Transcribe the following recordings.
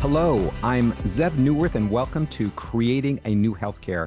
Hello, I'm Zeev Neuwirth, and welcome to Creating a New Healthcare,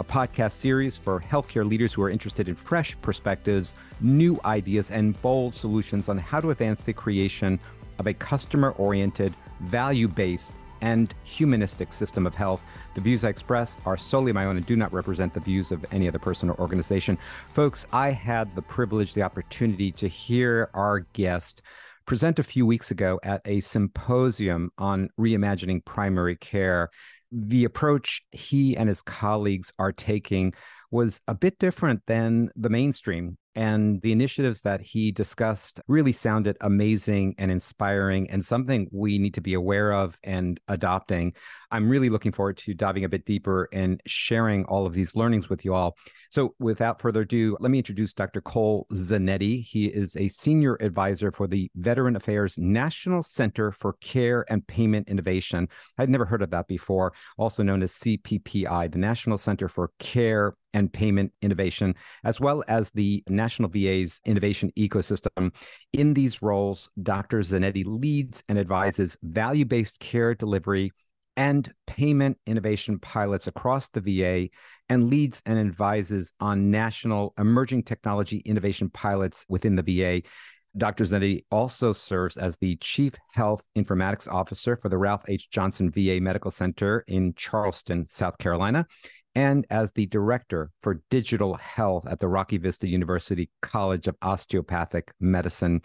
a podcast series for healthcare leaders who are interested in fresh perspectives, new ideas, and bold solutions on how to advance the creation of a customer oriented, value based, and humanistic system of health. The views I express are solely my own and do not represent the views of any other person or organization. Folks, I had the privilege, the opportunity to hear our guest present a few weeks ago at a symposium on reimagining primary care. The approach he and his colleagues are taking was a bit different than the mainstream. And the initiatives that he discussed really sounded amazing and inspiring and something we need to be aware of and adopting. I'm really looking forward to diving a bit deeper and sharing all of these learnings with you all. So, without further ado, let me introduce Dr. Cole Zanetti. He is a senior advisor for the Veteran Affairs National Center for Care and Payment Innovation. I'd never heard of that before, also known as CPPI, the National Center for Care and Payment Innovation, as well as the National VA's innovation ecosystem. In these roles, Dr. Zanetti leads and advises value based care delivery and payment innovation pilots across the VA and leads and advises on national emerging technology innovation pilots within the VA. Dr. Zanetti also serves as the Chief Health Informatics Officer for the Ralph H. Johnson VA Medical Center in Charleston, South Carolina, and as the Director for Digital Health at the Rocky Vista University College of Osteopathic Medicine.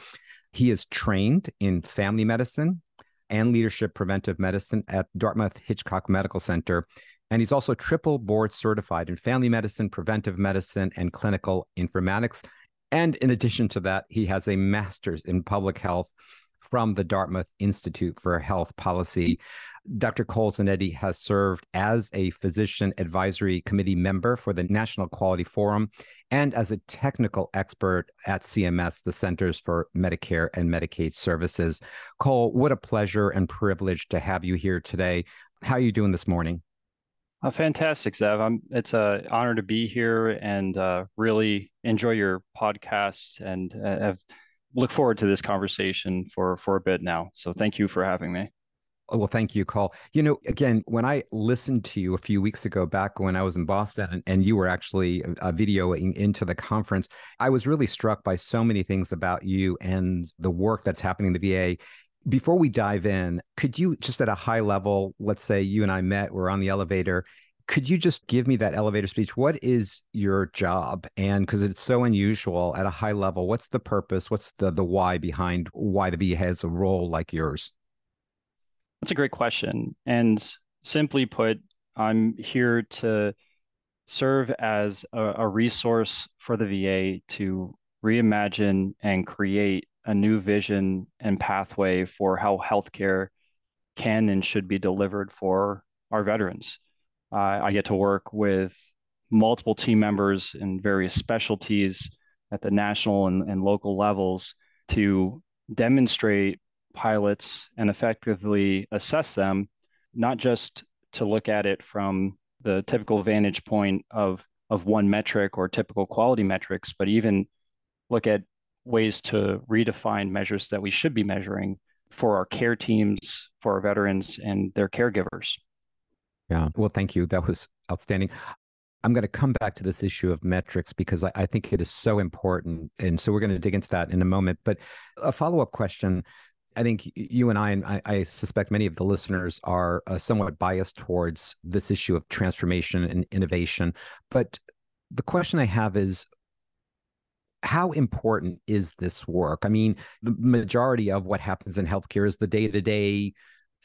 He is trained in family medicine, and leadership preventive medicine at Dartmouth Hitchcock Medical Center. And he's also triple board certified in family medicine, preventive medicine, and clinical informatics. And in addition to that, he has a master's in public health from the Dartmouth Institute for Health Policy. Dr. Cole Zanetti has served as a physician advisory committee member for the National Quality Forum and as a technical expert at CMS, the Centers for Medicare and Medicaid Services. Cole, what a pleasure and privilege to have you here today. How are you doing this morning? Uh, fantastic, Zev. I'm, it's an honor to be here and uh, really enjoy your podcast and uh, have look forward to this conversation for for a bit now. So thank you for having me. Oh, well, thank you, Cole. You know, again, when I listened to you a few weeks ago, back when I was in Boston, and, and you were actually uh, videoing into the conference, I was really struck by so many things about you and the work that's happening in the VA. Before we dive in, could you just at a high level, let's say you and I met, we're on the elevator, could you just give me that elevator speech? What is your job? And because it's so unusual at a high level, what's the purpose? What's the the why behind why the VA has a role like yours? That's a great question. And simply put, I'm here to serve as a, a resource for the VA to reimagine and create a new vision and pathway for how healthcare can and should be delivered for our veterans. Uh, I get to work with multiple team members in various specialties at the national and, and local levels to demonstrate pilots and effectively assess them, not just to look at it from the typical vantage point of of one metric or typical quality metrics, but even look at ways to redefine measures that we should be measuring for our care teams, for our veterans and their caregivers. Yeah. Well, thank you. That was outstanding. I'm going to come back to this issue of metrics because I, I think it is so important. And so we're going to dig into that in a moment. But a follow up question I think you and I, and I, I, suspect many of the listeners are uh, somewhat biased towards this issue of transformation and innovation. But the question I have is how important is this work? I mean, the majority of what happens in healthcare is the day to day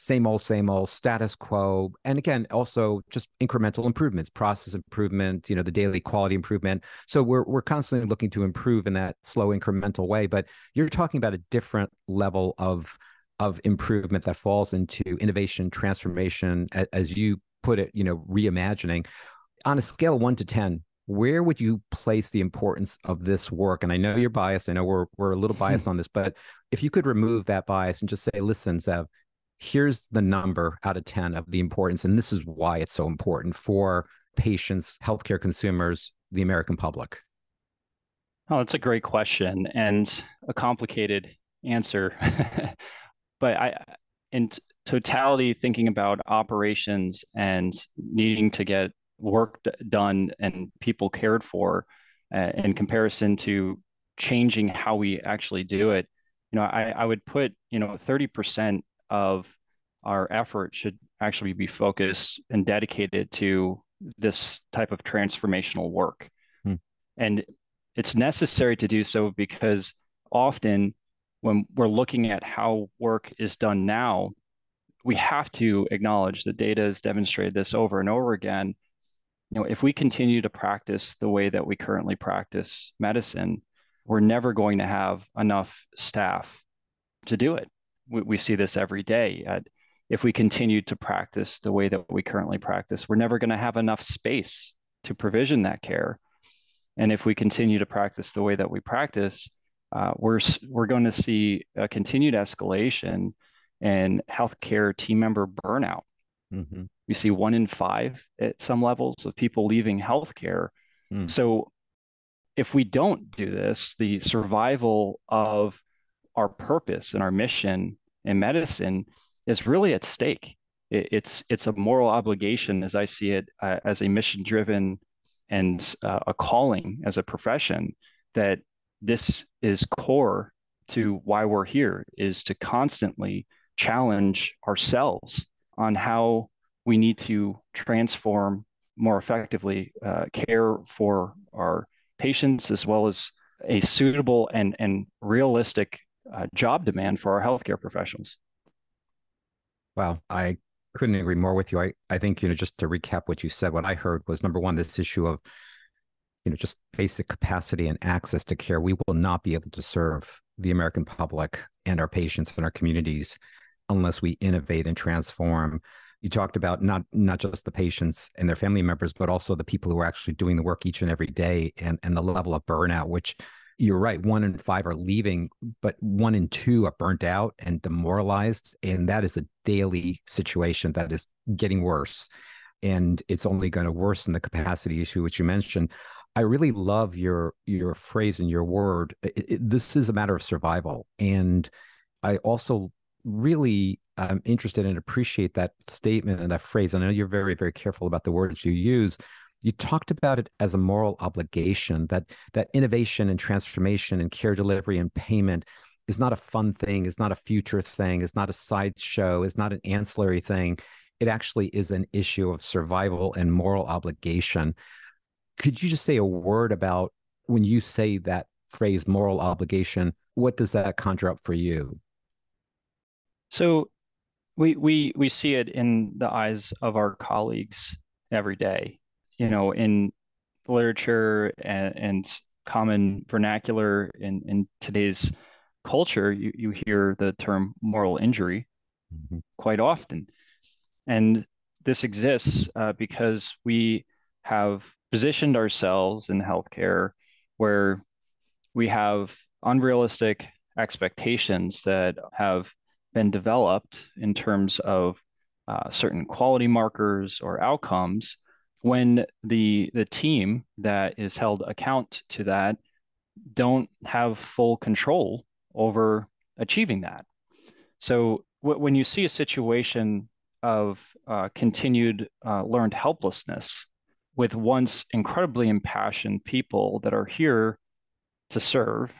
same old, same old status quo. And again, also just incremental improvements, process improvement, you know, the daily quality improvement. So we're we're constantly looking to improve in that slow incremental way. But you're talking about a different level of of improvement that falls into innovation, transformation, as you put it, you know, reimagining. On a scale of one to 10, where would you place the importance of this work? And I know you're biased. I know we're we're a little hmm. biased on this, but if you could remove that bias and just say, listen, Zev, here's the number out of 10 of the importance. And this is why it's so important for patients, healthcare consumers, the American public. Oh, that's a great question and a complicated answer. but I, in totality, thinking about operations and needing to get work done and people cared for uh, in comparison to changing how we actually do it, you know, I, I would put, you know, 30% of our effort should actually be focused and dedicated to this type of transformational work. Hmm. And it's necessary to do so because often when we're looking at how work is done now, we have to acknowledge that data has demonstrated this over and over again. You know, if we continue to practice the way that we currently practice medicine, we're never going to have enough staff to do it. We, we see this every day. If we continue to practice the way that we currently practice, we're never going to have enough space to provision that care. And if we continue to practice the way that we practice, uh, we're we're going to see a continued escalation in healthcare team member burnout. Mm-hmm. We see one in five at some levels of people leaving healthcare. Mm. So, if we don't do this, the survival of our purpose and our mission in medicine is really at stake. It, it's it's a moral obligation, as I see it, uh, as a mission-driven and uh, a calling as a profession that this is core to why we're here is to constantly challenge ourselves on how we need to transform more effectively uh, care for our patients as well as a suitable and, and realistic uh, job demand for our healthcare professionals. Wow, I couldn't agree more with you. I, I think, you know, just to recap what you said, what I heard was number one, this issue of you know just basic capacity and access to care we will not be able to serve the american public and our patients and our communities unless we innovate and transform you talked about not not just the patients and their family members but also the people who are actually doing the work each and every day and and the level of burnout which you're right one in five are leaving but one in two are burnt out and demoralized and that is a daily situation that is getting worse and it's only going to worsen the capacity issue which you mentioned I really love your your phrase and your word. It, it, this is a matter of survival, and I also really am interested and appreciate that statement and that phrase. And I know you're very very careful about the words you use. You talked about it as a moral obligation that that innovation and transformation and care delivery and payment is not a fun thing, is not a future thing, is not a sideshow, is not an ancillary thing. It actually is an issue of survival and moral obligation. Could you just say a word about when you say that phrase moral obligation what does that conjure up for you? So we we we see it in the eyes of our colleagues every day you know in literature and, and common vernacular in in today's culture you, you hear the term moral injury mm-hmm. quite often and this exists uh, because we have positioned ourselves in healthcare where we have unrealistic expectations that have been developed in terms of uh, certain quality markers or outcomes when the the team that is held account to that don't have full control over achieving that so when you see a situation of uh, continued uh, learned helplessness with once incredibly impassioned people that are here to serve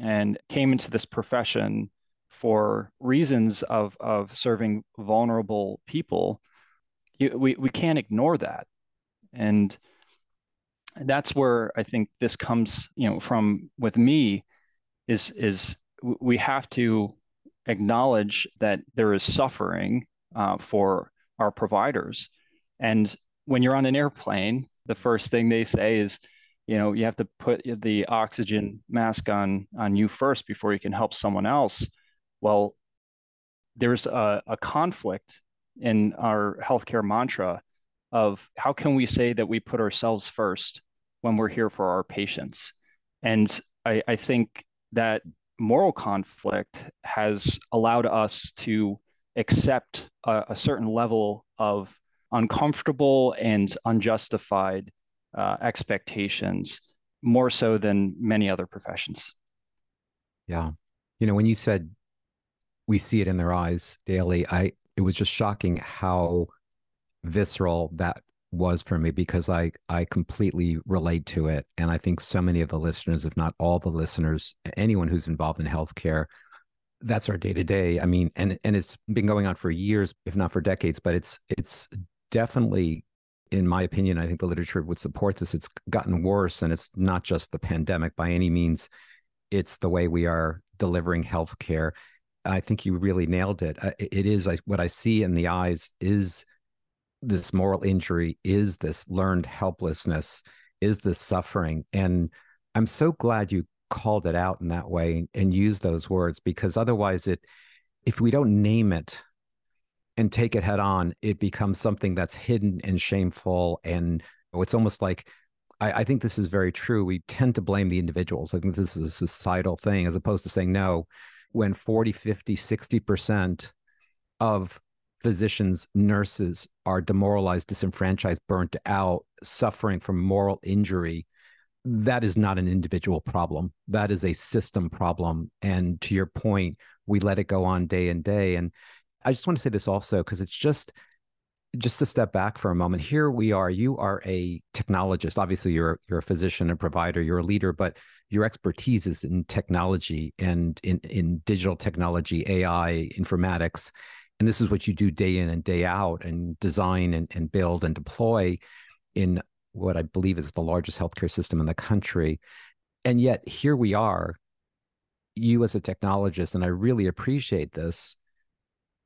and came into this profession for reasons of, of serving vulnerable people, you, we, we can't ignore that. And that's where I think this comes, you know, from with me is, is we have to acknowledge that there is suffering uh, for our providers. And when you're on an airplane, the first thing they say is, you know, you have to put the oxygen mask on on you first before you can help someone else. Well, there's a, a conflict in our healthcare mantra of how can we say that we put ourselves first when we're here for our patients? And I, I think that moral conflict has allowed us to accept a, a certain level of uncomfortable and unjustified uh, expectations more so than many other professions. Yeah. You know, when you said we see it in their eyes daily, I it was just shocking how visceral that was for me because I I completely relate to it, and I think so many of the listeners, if not all the listeners, anyone who's involved in healthcare, that's our day to day. I mean, and and it's been going on for years, if not for decades, but it's it's definitely, in my opinion, I think the literature would support this. It's gotten worse, and it's not just the pandemic by any means. It's the way we are delivering healthcare. I think you really nailed it. It is I, what I see in the eyes is this moral injury is this learned helplessness is this suffering? And i'm so glad you called it out in that way and used those words because otherwise it if we don't name it and take it head on it becomes something that's hidden and shameful. And it's almost like I, I think this is very true. We tend to blame the individuals. I think this is a societal thing as opposed to saying no when 40 50 60% of physicians, nurses are demoralized, disenfranchised, burnt out, suffering from moral injury, that is not an individual problem. That is a system problem. And to your point, we let it go on day and day. And I just want to say this also because it's just just to step back for a moment. Here we are. You are a technologist. Obviously, you're you're a physician and provider. You're a leader, but your expertise is in technology and in in digital technology, AI, informatics and this is what you do day in and day out and design and, and build and deploy in what I believe is the largest healthcare system in the country. And yet here we are, you as a technologist, and I really appreciate this,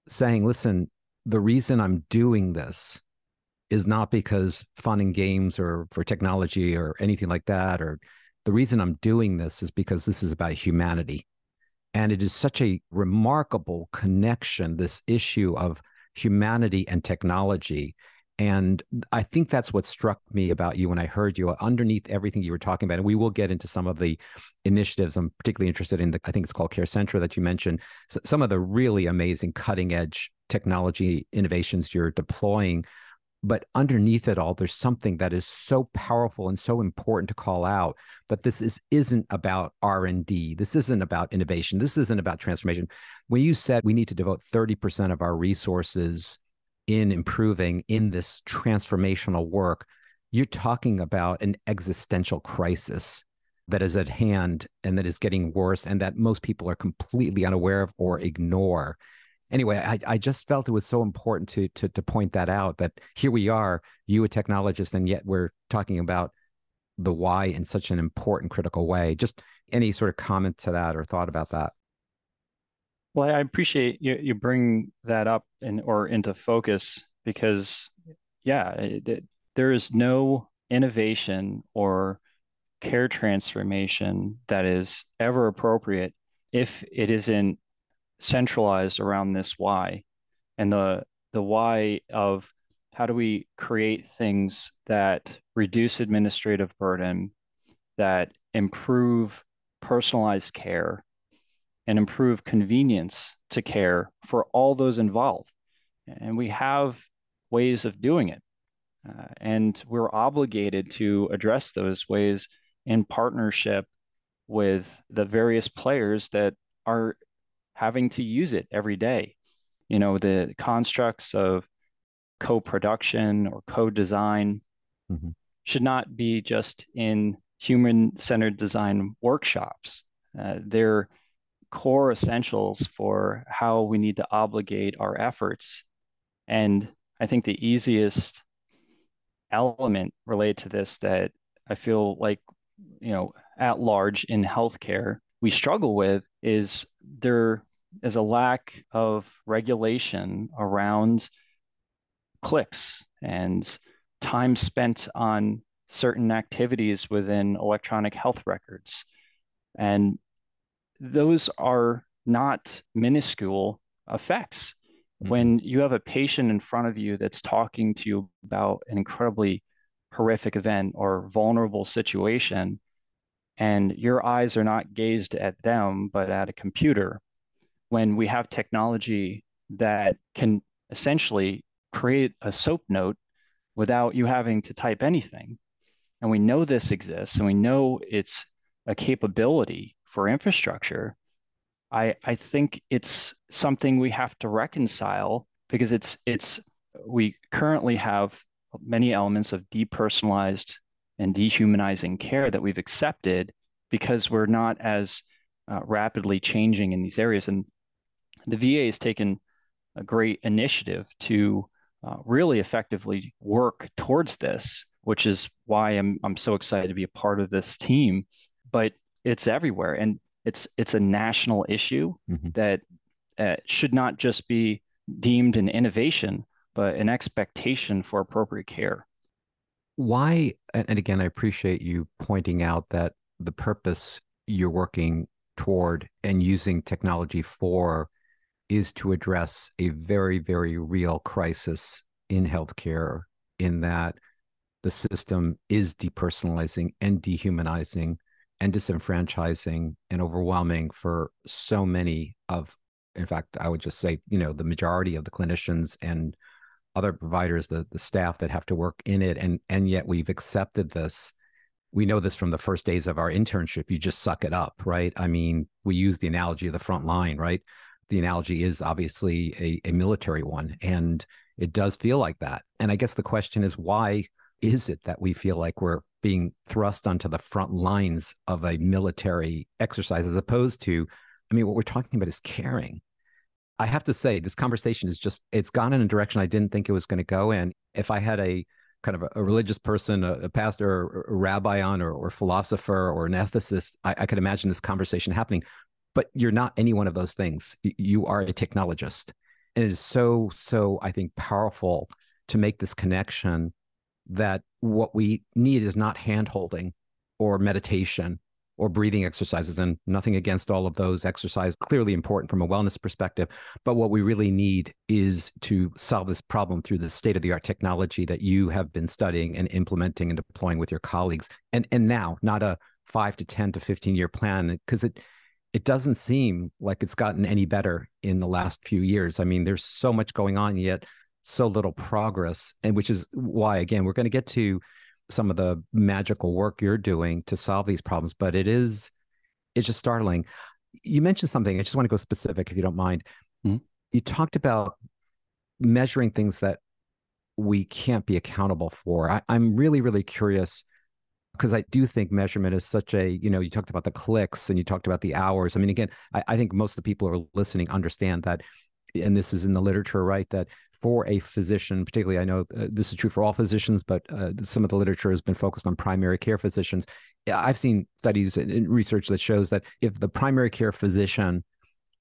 saying, listen, the reason I'm doing this is not because fun and games or for technology or anything like that, or the reason I'm doing this is because this is about humanity. And it is such a remarkable connection, this issue of humanity and technology. And I think that's what struck me about you when I heard you underneath everything you were talking about. And we will get into some of the initiatives. I'm particularly interested in the, I think it's called Care CareCentra that you mentioned, some of the really amazing cutting edge technology innovations you're deploying but underneath it all there's something that is so powerful and so important to call out that this is isn't about r&d this isn't about innovation. This isn't about transformation. When you said we need to devote 30% of our resources in improving in this transformational work you're talking about an existential crisis that is at hand and that is getting worse and that most people are completely unaware of or ignore anyway, I, I just felt it was so important to, to to point that out that here we are, you a technologist, and yet we're talking about the why in such an important, critical way. Just any sort of comment to that or thought about that? Well, I appreciate you you bring that up and or into focus because, yeah, it, there is no innovation or care transformation that is ever appropriate if it isn't centralized around this why. And the the why of how do we create things that reduce administrative burden that improve personalized care and improve convenience to care for all those involved. And we have ways of doing it uh, and we're obligated to address those ways in partnership with the various players that are having to use it every day. You know, the constructs of co production or co design mm-hmm. should not be just in human centered design workshops. Uh, they're core essentials for how we need to obligate our efforts. And I think the easiest element related to this that I feel like, you know, at large in healthcare, we struggle with is there is a lack of regulation around clicks and time spent on certain activities within electronic health records. And those are not minuscule effects. Mm-hmm. When you have a patient in front of you that's talking to you about an incredibly horrific event or vulnerable situation, and your eyes are not gazed at them, but at a computer, when we have technology that can essentially create a SOAP note without you having to type anything. And we know this exists and we know it's a capability for infrastructure. I, I think it's something we have to reconcile because it's it's we currently have many elements of depersonalized and dehumanizing care that we've accepted because we're not as uh, rapidly changing in these areas. And the VA has taken a great initiative to uh, really effectively work towards this, which is why I'm I'm so excited to be a part of this team. But it's everywhere, and it's it's a national issue mm-hmm. that uh, should not just be deemed an innovation, but an expectation for appropriate care. Why? And again, I appreciate you pointing out that the purpose you're working toward and using technology for is to address a very, very real crisis in healthcare, in that the system is depersonalizing and dehumanizing and disenfranchising and overwhelming for so many of in fact i would just say you know the majority of the clinicians and other providers the the staff that have to work in it. And and yet we've accepted this. We know this from the first days of our internship. You just suck it up right? I mean we use the analogy of the front line right the analogy is obviously a, a military one and it does feel like that. And i guess the question is why is it that we feel like we're being thrust onto the front lines of a military exercise as opposed to i mean what we're talking about is caring? I have to say this conversation is just it's gone in a direction i didn't think it was going to go in. If i had a kind of a, a religious person a, a pastor or a rabbi on or, or philosopher or an ethicist I, I could imagine this conversation happening but you're not any one of those things. You are a technologist. And it is so so i think powerful to make this connection that what we need is not hand holding or meditation or breathing exercises. And nothing against all of those exercises clearly important from a wellness perspective but what we really need is to solve this problem through the state of the art technology that you have been studying and implementing and deploying with your colleagues. And and now not a 5 to 10 to 15 year plan because it it doesn't seem like it's gotten any better in the last few years. I mean there's so much going on yet so little progress and which is why again we're going to get to some of the magical work you're doing to solve these problems but it is it's just startling. You mentioned something i just want to go specific if you don't mind. Mm-hmm. you talked about measuring things that we can't be accountable for. I, i'm really really curious because I do think measurement is such a, you know, you talked about the clicks and you talked about the hours. I mean, again, I, I, think most of the people who are listening understand that, and this is in the literature, right? That for a physician, particularly, I know uh, this is true for all physicians, but uh, some of the literature has been focused on primary care physicians. I've seen studies and research that shows that if the primary care physician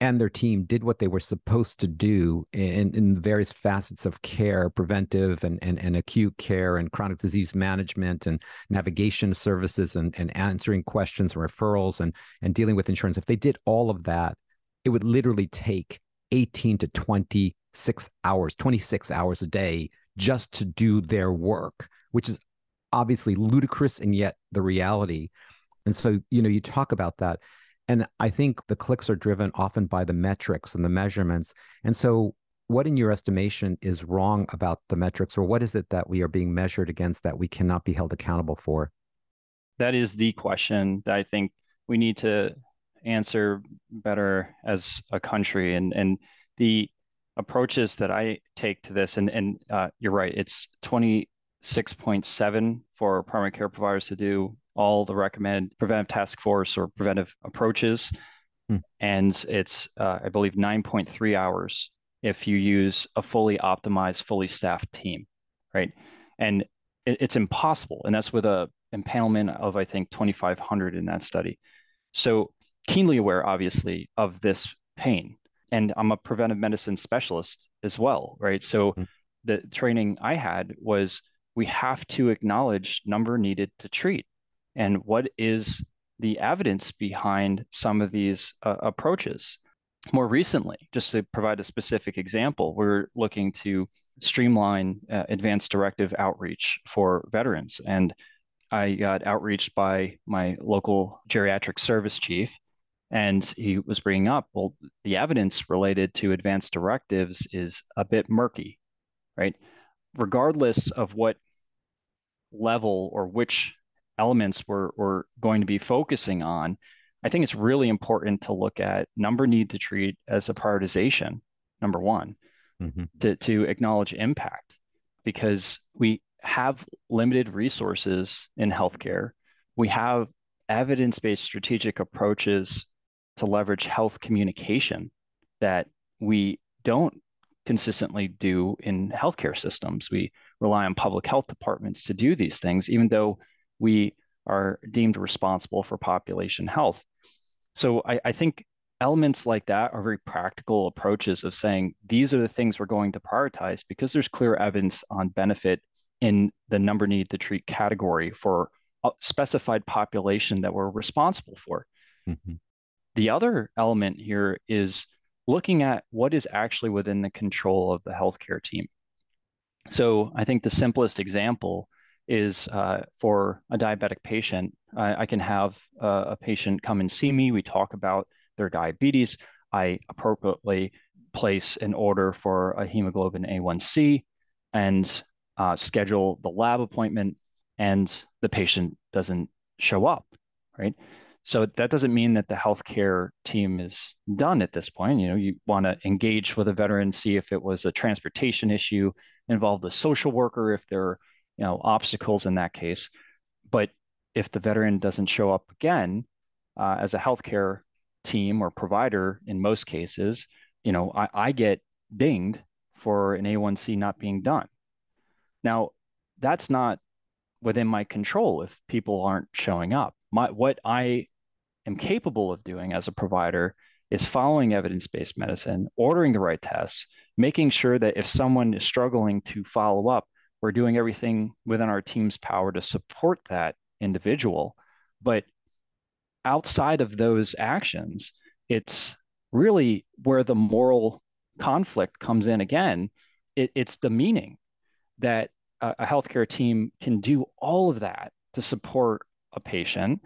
and their team did what they were supposed to do in, in various facets of care, preventive and, and, and acute care and chronic disease management and navigation services and, and answering questions and referrals and, and dealing with insurance, if they did all of that, it would literally take 18 to 26 hours, 26 hours a day just to do their work, which is obviously ludicrous and yet the reality. And so, you know, you talk about that. And I think the clicks are driven often by the metrics and the measurements. And so, what in your estimation is wrong about the metrics, or what is it that we are being measured against that we cannot be held accountable for? That is the question that I think we need to answer better as a country. And and the approaches that I take to this, and and uh, you're right, it's 26.7 for primary care providers to do all the recommended preventive task force or preventive approaches, hmm. and it's uh, I believe 9.3 hours if you use a fully optimized, fully staffed team, right? And it, it's impossible, and that's with a empanelment of I think 2,500 in that study. So keenly aware, obviously, of this pain and I'm a preventive medicine specialist as well, right? So mm-hmm. the training I had was we have to acknowledge number needed to treat and what is the evidence behind some of these uh, approaches. More recently, just to provide a specific example, we're looking to streamline uh, advanced directive outreach for veterans. And I got outreached by my local geriatric service chief and he was bringing up, well, the evidence related to advanced directives is a bit murky, right? Regardless of what level or which elements we're, we're going to be focusing on, I think it's really important to look at number need to treat as a prioritization, number one. mm-hmm. to, to acknowledge impact because we have limited resources in healthcare. We have evidence based strategic approaches to leverage health communication that we don't consistently do in healthcare systems. We rely on public health departments to do these things, even though we are deemed responsible for population health. So I, I think elements like that are very practical approaches of saying these are the things we're going to prioritize because there's clear evidence on benefit in the number need to treat category for a specified population that we're responsible for. Mm-hmm. The other element here is looking at what is actually within the control of the healthcare team. So I think the simplest example is uh, for a diabetic patient. I, I can have a patient come and see me. We talk about their diabetes. I appropriately place an order for a hemoglobin A1C and uh, schedule the lab appointment, and the patient doesn't show up, right? So that doesn't mean that the healthcare team is done at this point. You know, you want to engage with a veteran, see if it was a transportation issue, involve the social worker if there are, you know, obstacles in that case. But if the veteran doesn't show up again, uh, as a healthcare team or provider, in most cases, you know, I, I get dinged for an A1C not being done. Now, that's not within my control if people aren't showing up. My what I am capable of doing as a provider is following evidence-based medicine, ordering the right tests, making sure that if someone is struggling to follow up, we're doing everything within our team's power to support that individual. But outside of those actions, it's really where the moral conflict comes in again. It, it's the meaning that a, a healthcare team can do all of that to support a patient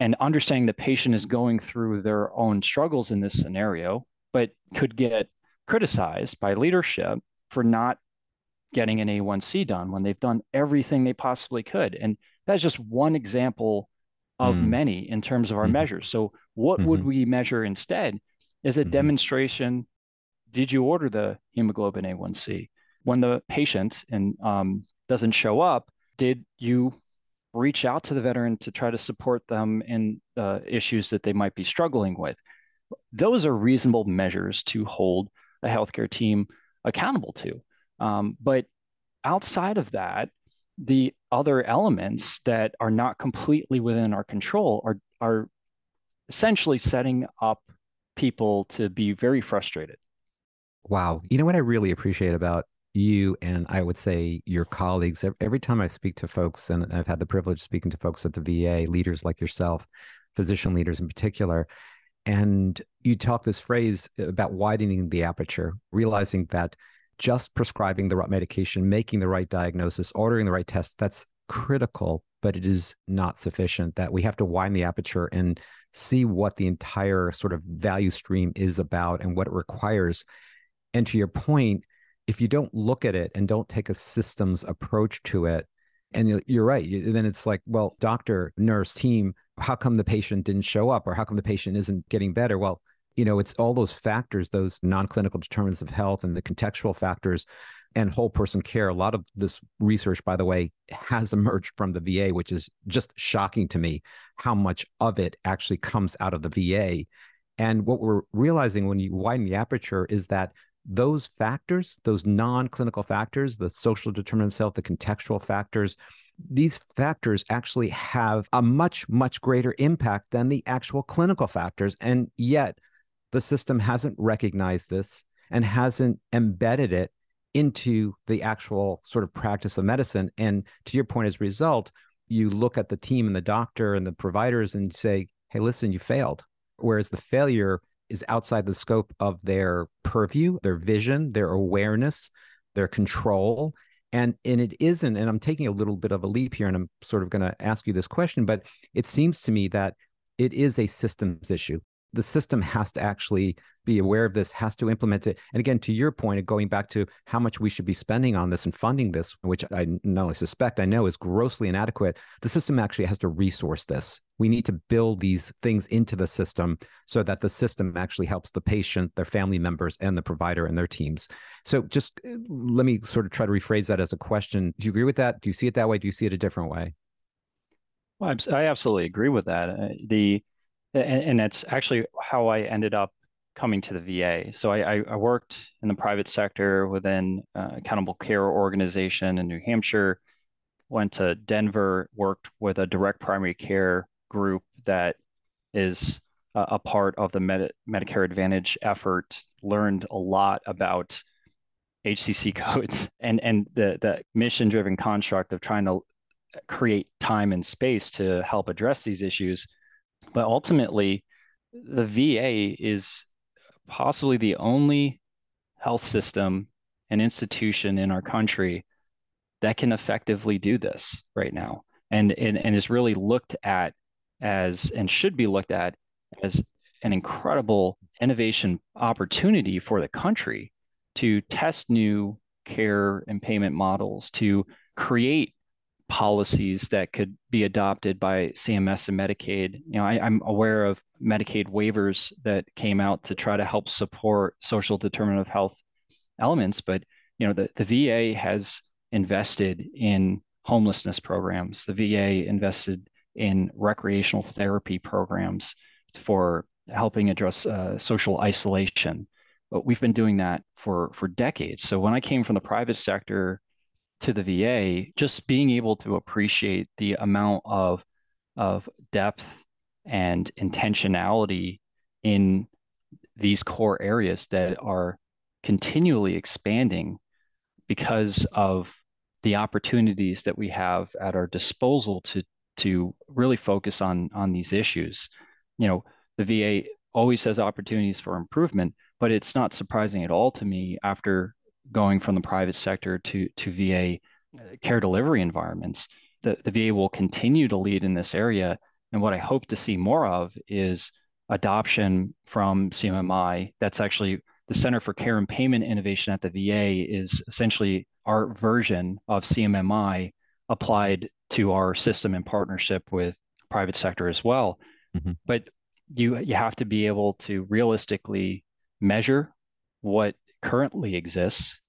and understanding the patient is going through their own struggles in this scenario, but could get criticized by leadership for not getting an A1C done when they've done everything they possibly could. And that's just one example of mm. many in terms of our mm. measures. So, what mm-hmm. would we measure instead is a mm-hmm. demonstration did you order the hemoglobin A1C? when the patient and um, doesn't show up, did you reach out to the veteran to try to support them in uh, issues that they might be struggling with? Those are reasonable measures to hold a healthcare team accountable to. Um, but outside of that, the other elements that are not completely within our control are are essentially setting up people to be very frustrated. Wow. You know what I really appreciate about you and I would say your colleagues, every time I speak to folks, and I've had the privilege of speaking to folks at the VA, leaders like yourself, physician leaders in particular, and you talk this phrase about widening the aperture, realizing that just prescribing the right medication, making the right diagnosis, ordering the right test, that's critical, but it is not sufficient. That we have to widen the aperture and see what the entire sort of value stream is about and what it requires. And to your point, if you don't look at it and don't take a systems approach to it, and you're right, then it's like, well, doctor, nurse, team, how come the patient didn't show up or how come the patient isn't getting better? Well, you know, it's all those factors, those non clinical determinants of health and the contextual factors and whole person care. A lot of this research, by the way, has emerged from the VA, which is just shocking to me how much of it actually comes out of the VA. And what we're realizing when you widen the aperture is that those factors, those non clinical factors, the social determinants of health, the contextual factors, these factors actually have a much, much greater impact than the actual clinical factors. And yet, the system hasn't recognized this and hasn't embedded it into the actual sort of practice of medicine. And to your point, as a result, you look at the team and the doctor and the providers and say, hey, listen, you failed. Whereas the failure is outside the scope of their purview, their vision, their awareness, their control. And, and it isn't, and I'm taking a little bit of a leap here, and I'm sort of going to ask you this question, but it seems to me that it is a systems issue. The system has to actually be aware of this, has to implement it. And again, to your point of going back to how much we should be spending on this and funding this, which I not only suspect, I know is grossly inadequate, the system actually has to resource this. We need to build these things into the system so that the system actually helps the patient, their family members, and the provider and their teams. So just uh, let me sort of try to rephrase that as a question. Do you agree with that? Do you see it that way? Do you see it a different way? Well, I absolutely agree with that. Uh, the and, and that's actually how I ended up coming to the VA. So I, I worked in the private sector within uh, Accountable Care Organization in New Hampshire. Went to Denver, worked with a direct primary care group that is a, part of the Med- Medicare Advantage effort. Learned a lot about HCC codes and and the the mission driven construct of trying to create time and space to help address these issues. But ultimately, the VA is possibly the only health system and institution in our country that can effectively do this right now. And, and, and is really looked at as and should be looked at as an incredible innovation opportunity for the country to test new care and payment models, to create policies that could be adopted by CMS and Medicaid. You know, I, am aware of Medicaid waivers that came out to try to help support social determinant of health elements, but you know, the, the VA has invested in homelessness programs. The VA invested in recreational therapy programs for helping address uh, social isolation. But we've been doing that for for decades. So when I came from the private sector to the VA, just being able to appreciate the amount of of depth and intentionality in these core areas that are continually expanding because of the opportunities that we have at our disposal to to really focus on on these issues. You know, the VA always has opportunities for improvement, but it's not surprising at all to me after going from the private sector to to VA uh, care delivery environments. The, the VA will continue to lead in this area. And what I hope to see more of is adoption from CMMI. That's actually the Center for Care and Payment Innovation at the VA is essentially our version of CMMI applied to our system in partnership with private sector as well. Mm-hmm. But you you have to be able to realistically measure what currently exists,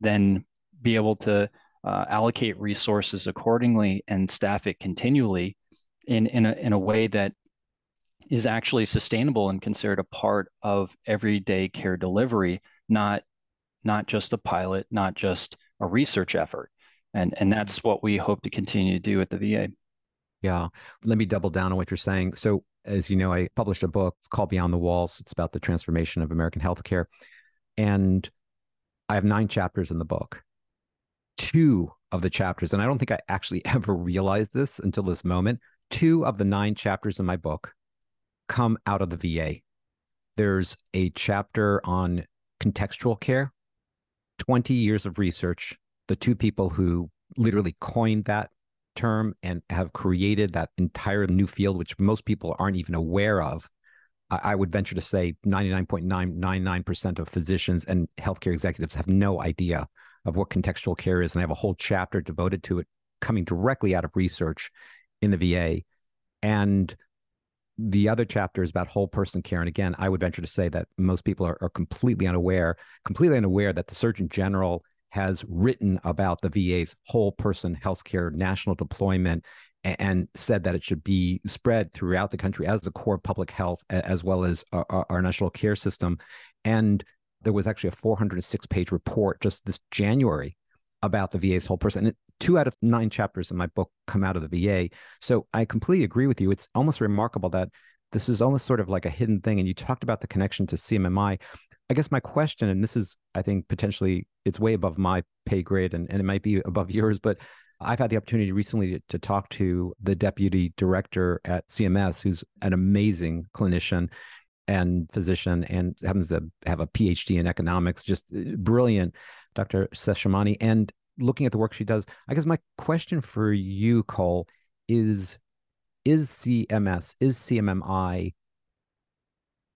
then be able to uh, allocate resources accordingly and staff it continually in in a, in a way that is actually sustainable and considered a part of everyday care delivery, not not just a pilot, not just a research effort. And and that's what we hope to continue to do at the VA. Yeah. Let me double down on what you're saying. So as you know, I published a book. It's called Beyond the Walls. It's about the transformation of American healthcare. And I have nine chapters in the book. Two of the chapters, and I don't think I actually ever realized this until this moment, two of the nine chapters in my book come out of the VA. There's a chapter on contextual care, 20 years of research. The two people who literally coined that term and have created that entire new field, which most people aren't even aware of. I, would venture to say 99.999% of physicians and healthcare executives have no idea of what contextual care is. And I have a whole chapter devoted to it coming directly out of research in the VA. And the other chapter is about whole person care. And again, I would venture to say that most people are, are completely unaware, completely unaware that the Surgeon General has written about the VA's whole person healthcare national deployment and said that it should be spread throughout the country as the core of public health as well as our, our national care system. And there was actually a 406 page report just this January about the VA's whole person. And two out of nine chapters in my book come out of the VA. So I completely agree with you. It's almost remarkable that this is almost sort of like a hidden thing. And you talked about the connection to CMMI. I guess my question, and this is, I think, potentially it's way above my pay grade and, and it might be above yours, but I've had the opportunity recently to, to, talk to the deputy director at CMS, who's an amazing clinician and physician and happens to have a PhD in economics, just uh, brilliant, Dr. Seshamani. And looking at the work she does, I guess my question for you, Cole, is is CMS, is CMMI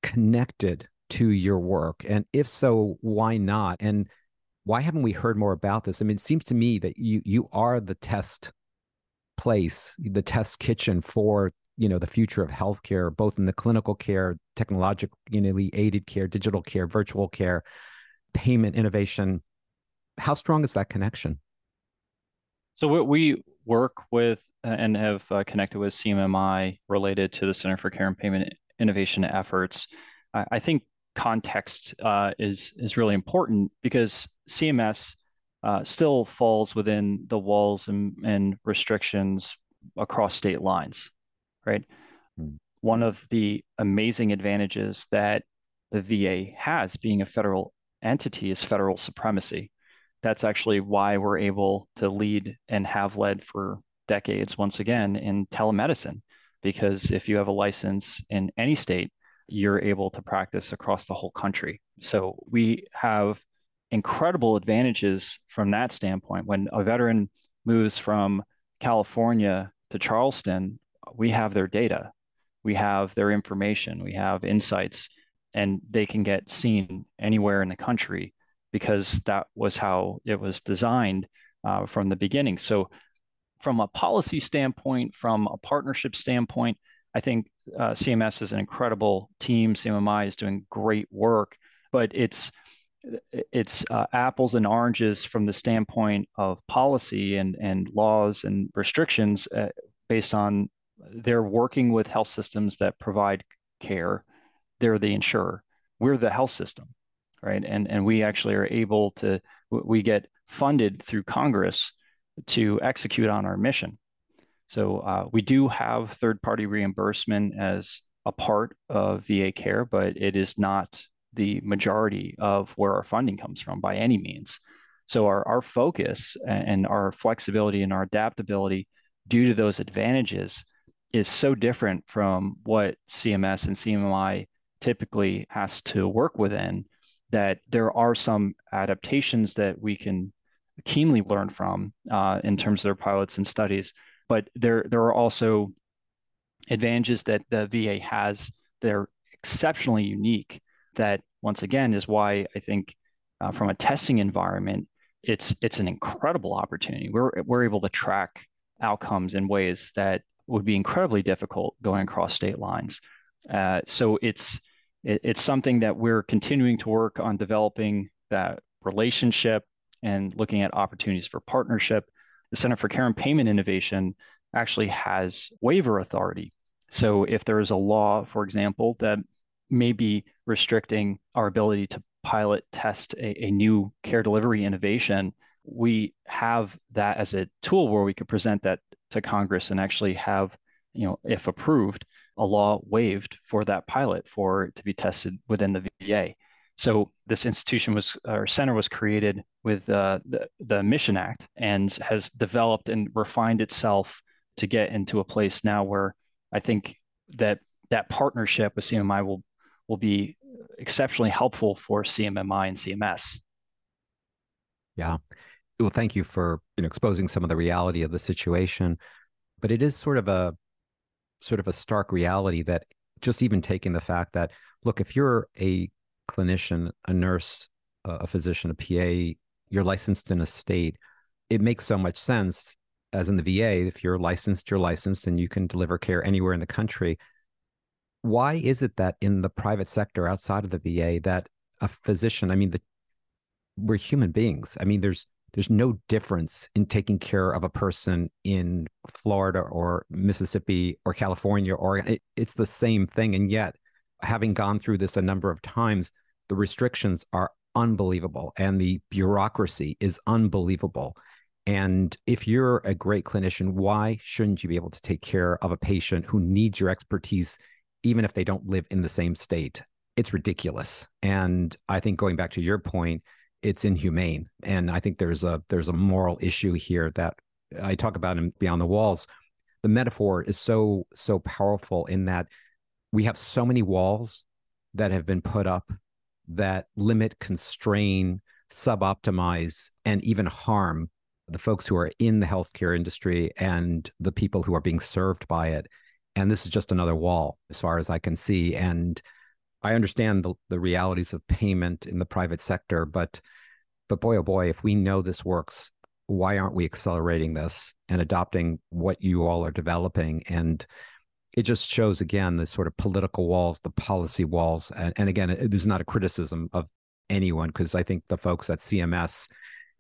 connected to your work? And if so, why not? And why haven't we heard more about this? I mean, it seems to me that you you are the test place, the test kitchen for you know the future of healthcare, both in the clinical care, technologically aided care, digital care, virtual care, payment innovation. How strong is that connection? So we work with uh, and have uh, connected with CMMI related to the Center for Care and Payment Innovation efforts. I think context uh, is is really important because CMS uh, still falls within the walls and, and restrictions across state lines, right? Mm. One of the amazing advantages that the VA has being a federal entity is federal supremacy. That's actually why we're able to lead and have led for decades, once again, in telemedicine. Because if you have a license in any state, you're able to practice across the whole country. So we have incredible advantages from that standpoint. When a veteran moves from California to Charleston, we have their data, we have their information, we have insights, and they can get seen anywhere in the country because that was how it was designed uh, from the beginning. So, from a policy standpoint, from a partnership standpoint, I think uh, CMS is an incredible team. CMMI is doing great work, but it's it's uh, apples and oranges from the standpoint of policy and and laws and restrictions uh, based on they're working with health systems that provide care. They're the insurer. We're the health system, right? And and we actually are able to we get funded through Congress to execute on our mission. So uh, we do have third party reimbursement as a part of VA care, but it is not the majority of where our funding comes from by any means. So our, our focus and our flexibility and our adaptability due to those advantages is so different from what CMS and CMMI typically has to work within that there are some adaptations that we can keenly learn from uh, in terms of their pilots and studies. But there, there are also advantages that the VA has that are exceptionally unique that once again is why I think uh, from a testing environment, it's it's an incredible opportunity. We're we're able to track outcomes in ways that would be incredibly difficult going across state lines. Uh, so it's it, it's something that we're continuing to work on developing that relationship and looking at opportunities for partnership. The Center for Care and Payment Innovation actually has waiver authority. So if there is a law, for example, that may be restricting our ability to pilot test a, a new care delivery innovation, we have that as a tool where we could present that to Congress and actually have, you know, if approved, a law waived for that pilot for to be tested within the VA. So this institution was or center was created with uh, the the Mission Act and has developed and refined itself to get into a place now where I think that that partnership with CMMI will will be exceptionally helpful for CMMI and CMS. Yeah. Well, thank you for you know exposing some of the reality of the situation, but it is sort of a sort of a stark reality that just even taking the fact that look, if you're a clinician, a nurse, a physician, a PA, you're licensed in a state, it makes so much sense as in the VA, if you're licensed, you're licensed and you can deliver care anywhere in the country why is it that in the private sector outside of the VA that a physician, I mean, the, we're human beings. I mean, there's there's no difference in taking care of a person in Florida or Mississippi or California or it, it's the same thing. And yet, having gone through this a number of times, the restrictions are unbelievable and the bureaucracy is unbelievable. And if you're a great clinician, why shouldn't you be able to take care of a patient who needs your expertise even if they don't live in the same state. It's ridiculous. And I think going back to your point, it's inhumane. And I think there's a there's a moral issue here that I talk about in Beyond the Walls. The metaphor is so so powerful in that we have so many walls that have been put up that limit, constrain, suboptimize, and even harm the folks who are in the healthcare industry and the people who are being served by it and this is just another wall as far as i can see and I understand the, the realities of payment in the private sector, but but boy oh boy, if we know this works, why aren't we accelerating this and adopting what you all are developing? And it just shows again the sort of political walls, the policy walls. And, and again, it is not a criticism of anyone because I think the folks at CMS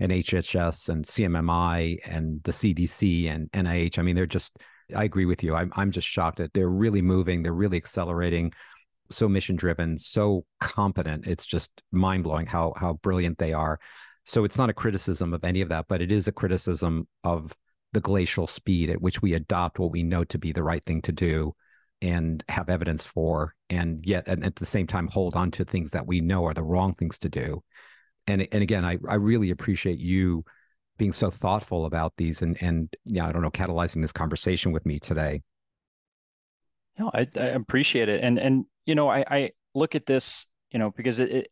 and HHS and CMMI and the CDC and NIH, I mean, they're just, I agree with you. I'm, I'm just shocked that they're really moving, they're really accelerating, so mission driven, so competent. It's just mind blowing how, how brilliant they are. So it's not a criticism of any of that, but it is a criticism of the glacial speed at which we adopt what we know to be the right thing to do and have evidence for and yet and at the same time hold on to things that we know are the wrong things to do. And and again i i really appreciate you being so thoughtful about these and and yeah i don't know catalyzing this conversation with me today. No i, I appreciate it. And and you know i i look at this you know because it, it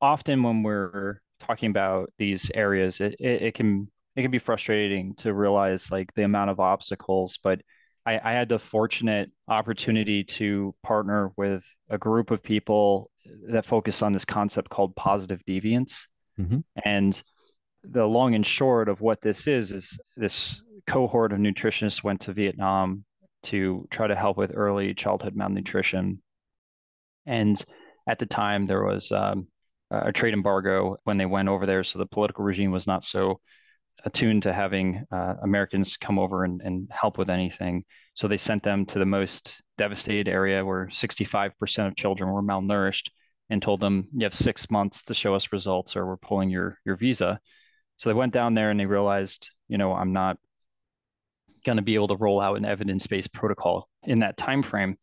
often when we're talking about these areas it, it, it can it can be frustrating to realize like the amount of obstacles but I, I, had the fortunate opportunity to partner with a group of people that focus on this concept called positive deviance mm-hmm. and the long and short of what this is is this cohort of nutritionists went to vietnam to try to help with early childhood malnutrition and at the time there was um, a trade embargo when they went over there so the political regime was not so attuned to having uh, Americans come over and, and help with anything. So they sent them to the most devastated area where 65% of children were malnourished and told them, you have six months to show us results or we're pulling your, your visa. So they went down there and they realized, you know, I'm not going to be able to roll out an evidence-based protocol in that time frame.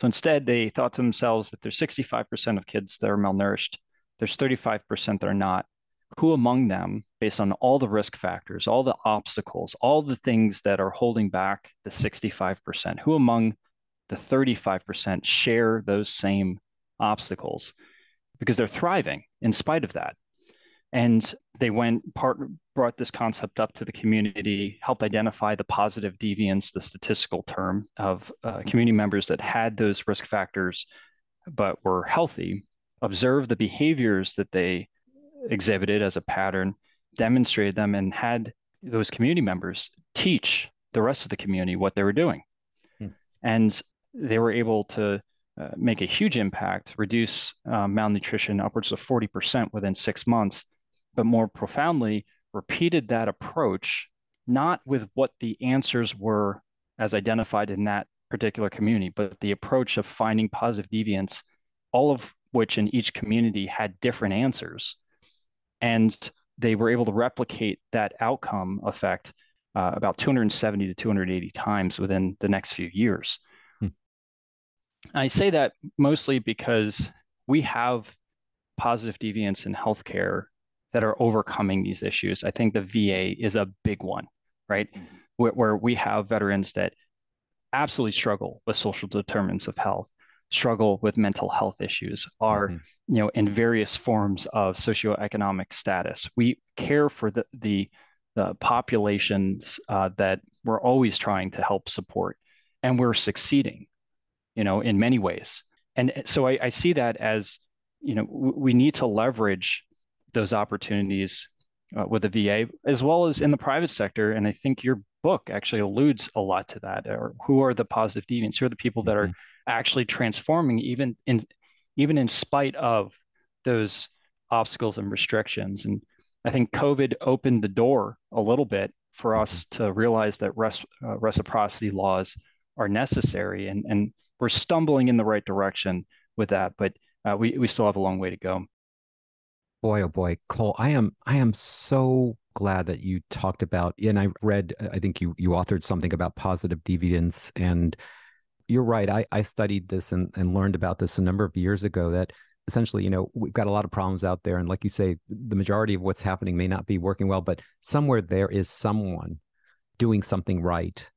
So instead, they thought to themselves that there's 65% of kids that are malnourished, there's 35% that are not who among them, based on all the risk factors, all the obstacles, all the things that are holding back the 65%, who among the 35% share those same obstacles because they're thriving in spite of that. And they went part brought this concept up to the community, helped identify the positive deviance, the statistical term of uh, community members that had those risk factors but were healthy, observed the behaviors that they exhibited as a pattern, demonstrated them, and had those community members teach the rest of the community what they were doing. Hmm. And they were able to uh, make a huge impact, reduce uh, malnutrition upwards of 40% within six months, but more profoundly, repeated that approach, not with what the answers were as identified in that particular community, but the approach of finding positive deviance, all of which in each community had different answers and they were able to replicate that outcome effect uh, about 270 to 280 times within the next few years. Hmm. I say that mostly because we have positive deviance in healthcare that are overcoming these issues. I think the VA is a big one, right? Mm-hmm. Where, where, we have veterans that absolutely struggle with social determinants of health struggle with mental health issues are mm-hmm. you know in various forms of socioeconomic status. We care for the the, the populations uh, that we're always trying to help support and we're succeeding you know in many ways. And so i, I see that as you know we need to leverage those opportunities uh, with the va as well as in the private sector. And i think your book actually alludes a lot to that or who are the positive deviants? Who are the people that are mm-hmm actually transforming even in even in spite of those obstacles and restrictions. And I think COVID opened the door a little bit for mm-hmm. us to realize that res, uh, reciprocity laws are necessary, and and we're stumbling in the right direction with that, but uh, we we still have a long way to go. Boy, oh boy, Cole, I am I am so glad that you talked about, and I read, I think you you authored something about positive deviance and you're right. I, I studied this and, and learned about this a number of years ago that essentially, you know, we've got a lot of problems out there. And like you say, the majority of what's happening may not be working well, but somewhere there is someone doing something right.